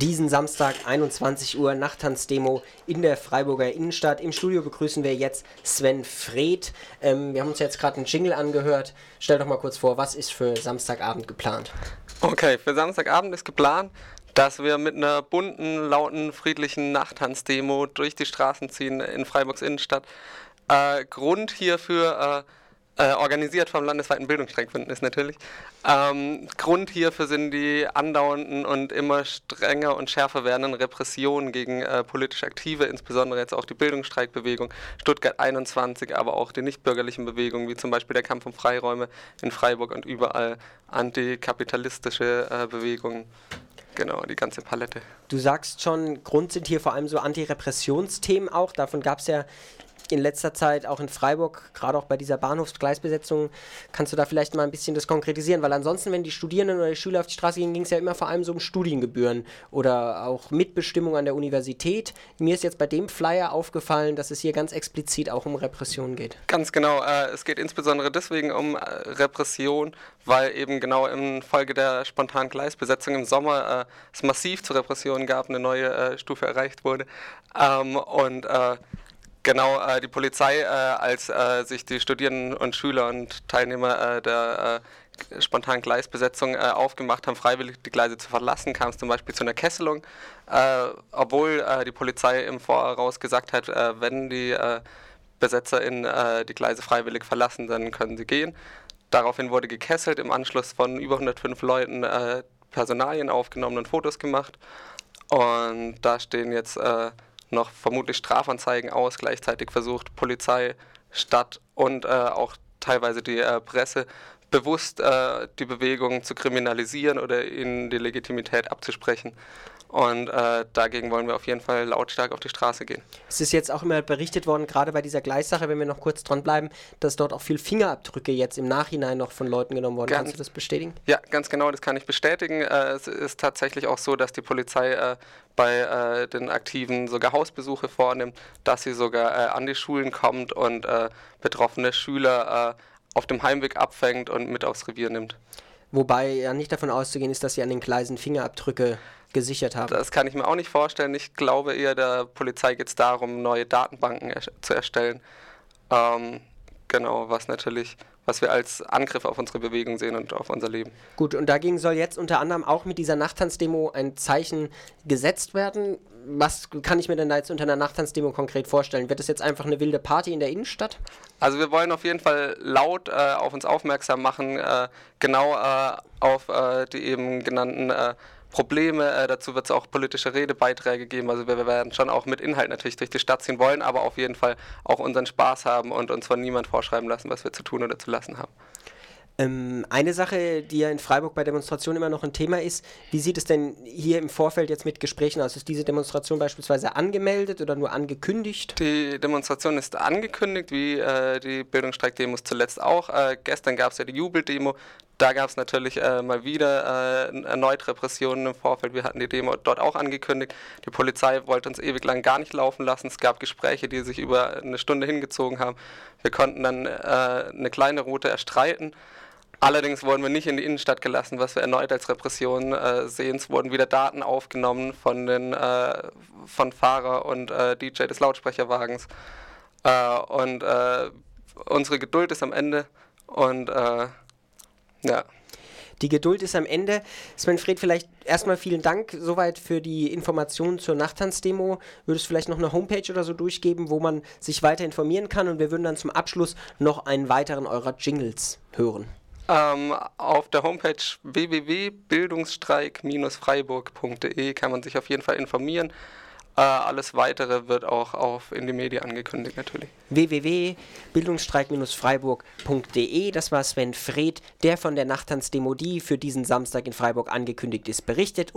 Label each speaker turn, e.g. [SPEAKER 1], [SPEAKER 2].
[SPEAKER 1] diesen Samstag 21 Uhr Nachttanzdemo in der Freiburger Innenstadt. Im Studio begrüßen wir jetzt Sven Fred. Ähm, wir haben uns jetzt gerade einen Jingle angehört. Stell doch mal kurz vor, was ist für Samstagabend geplant?
[SPEAKER 2] Okay, für Samstagabend ist geplant, dass wir mit einer bunten, lauten, friedlichen Nachttanzdemo durch die Straßen ziehen in Freiburgs Innenstadt. Äh, Grund hierfür äh, äh, organisiert vom landesweiten Bildungsstreckbündnis natürlich. Ähm, Grund hierfür sind die andauernden und immer strenger und schärfer werdenden Repressionen gegen äh, politisch Aktive, insbesondere jetzt auch die Bildungsstreikbewegung, Stuttgart 21, aber auch die nichtbürgerlichen Bewegungen, wie zum Beispiel der Kampf um Freiräume in Freiburg und überall antikapitalistische äh, Bewegungen. Genau, die ganze Palette.
[SPEAKER 1] Du sagst schon, Grund sind hier vor allem so Antirepressionsthemen auch. Davon gab es ja in letzter Zeit auch in Freiburg, gerade auch bei dieser Bahnhofsgleisbesetzung, kannst du da vielleicht mal ein bisschen das konkretisieren? Weil ansonsten, wenn die Studierenden oder die Schüler auf die Straße gingen, ging es ja immer vor allem so um Studiengebühren oder auch Mitbestimmung an der Universität. Mir ist jetzt bei dem Flyer aufgefallen, dass es hier ganz explizit auch um Repression geht.
[SPEAKER 2] Ganz genau. Äh, es geht insbesondere deswegen um äh, Repression, weil eben genau in Folge der spontanen Gleisbesetzung im Sommer äh, es massiv zu Repressionen gab, eine neue äh, Stufe erreicht wurde. Ähm, und äh, Genau, äh, die Polizei, äh, als äh, sich die Studierenden und Schüler und Teilnehmer äh, der äh, spontanen Gleisbesetzung äh, aufgemacht haben, freiwillig die Gleise zu verlassen, kam es zum Beispiel zu einer Kesselung, obwohl die Polizei im Voraus gesagt hat, wenn die Besetzer in die Gleise freiwillig verlassen, dann können sie gehen. Daraufhin wurde gekesselt, im Anschluss von über 105 Leuten Personalien aufgenommen und Fotos gemacht. Und da stehen jetzt noch vermutlich Strafanzeigen aus. Gleichzeitig versucht Polizei, Stadt und äh, auch teilweise die äh, Presse bewusst äh, die Bewegung zu kriminalisieren oder ihnen die Legitimität abzusprechen. Und äh, dagegen wollen wir auf jeden Fall lautstark auf die Straße gehen.
[SPEAKER 1] Es ist jetzt auch immer berichtet worden, gerade bei dieser Gleissache, wenn wir noch kurz dran bleiben, dass dort auch viel Fingerabdrücke jetzt im Nachhinein noch von Leuten genommen wurden. Ganz, Kannst du das bestätigen?
[SPEAKER 2] Ja, ganz genau, das kann ich bestätigen. Äh, es ist tatsächlich auch so, dass die Polizei äh, bei äh, den Aktiven sogar Hausbesuche vornimmt, dass sie sogar äh, an die Schulen kommt und betroffene Schüler auf dem Heimweg abfängt und mit aufs Revier nimmt.
[SPEAKER 1] Wobei ja nicht davon auszugehen ist, dass sie an den Gleisen Fingerabdrücke gesichert haben.
[SPEAKER 2] Das kann ich mir auch nicht vorstellen. Ich glaube eher, der Polizei geht es darum, neue Datenbanken er zu erstellen. Ähm, genau, was natürlich was wir als Angriff auf unsere Bewegung sehen und auf unser Leben.
[SPEAKER 1] Gut, und dagegen soll jetzt unter anderem auch mit dieser Nachttanzdemo ein Zeichen gesetzt werden. Was kann ich mir denn da jetzt unter einer Nachttanzdemo konkret vorstellen? Wird das jetzt einfach eine wilde Party in der Innenstadt?
[SPEAKER 2] Also wir wollen auf jeden Fall laut äh, auf uns aufmerksam machen, äh, genau äh, auf äh, die eben genannten äh, Probleme. Äh, dazu wird es auch politische Redebeiträge geben. Also wir, wir, werden schon auch mit Inhalt natürlich durch die Stadt ziehen wollen, aber auf jeden Fall auch unseren Spaß haben und uns von niemand vorschreiben lassen, was wir zu tun oder zu lassen haben.
[SPEAKER 1] Ähm, eine Sache, die ja in Freiburg bei Demonstrationen immer noch ein Thema ist, wie sieht es denn hier im Vorfeld jetzt mit Gesprächen aus? Ist diese Demonstration beispielsweise angemeldet oder nur angekündigt?
[SPEAKER 2] Die Demonstration ist angekündigt, wie äh, die Bildungsstreikdemos zuletzt auch. Äh, gestern gab es ja die Jubeldemo. Da gab es natürlich äh, mal wieder äh, erneut Repressionen im Vorfeld. Wir hatten die Demo dort auch angekündigt. Die Polizei wollte uns ewig lang gar nicht laufen lassen. Es gab Gespräche, die sich über eine Stunde hingezogen haben. Wir konnten dann äh, eine kleine Route erstreiten. Allerdings wurden wir nicht in die Innenstadt gelassen, was wir erneut als Repression äh, sehen. Es wurden wieder Daten aufgenommen von den äh, von Fahrer und äh, DJ des Lautsprecherwagens. Äh, und äh, unsere Geduld ist am Ende und äh, ja.
[SPEAKER 1] Die Geduld ist am Ende. Sven Fred, vielleicht erstmal vielen Dank soweit für die Informationen zur Nachttanzdemo. Würdest du vielleicht noch eine Homepage oder so durchgeben, wo man sich weiter informieren kann? Und wir würden dann zum Abschluss noch einen weiteren eurer Jingles hören.
[SPEAKER 2] Ähm, auf der Homepage www.bildungsstreik-freiburg.de kann man sich auf jeden Fall informieren. Äh, alles weitere wird auch auf in die Medien angekündigt natürlich.
[SPEAKER 1] www.bildungsstreik-freiburg.de Das war Sven Fred, der von der Nachttanzdemo, die für diesen Samstag in Freiburg angekündigt ist, berichtet.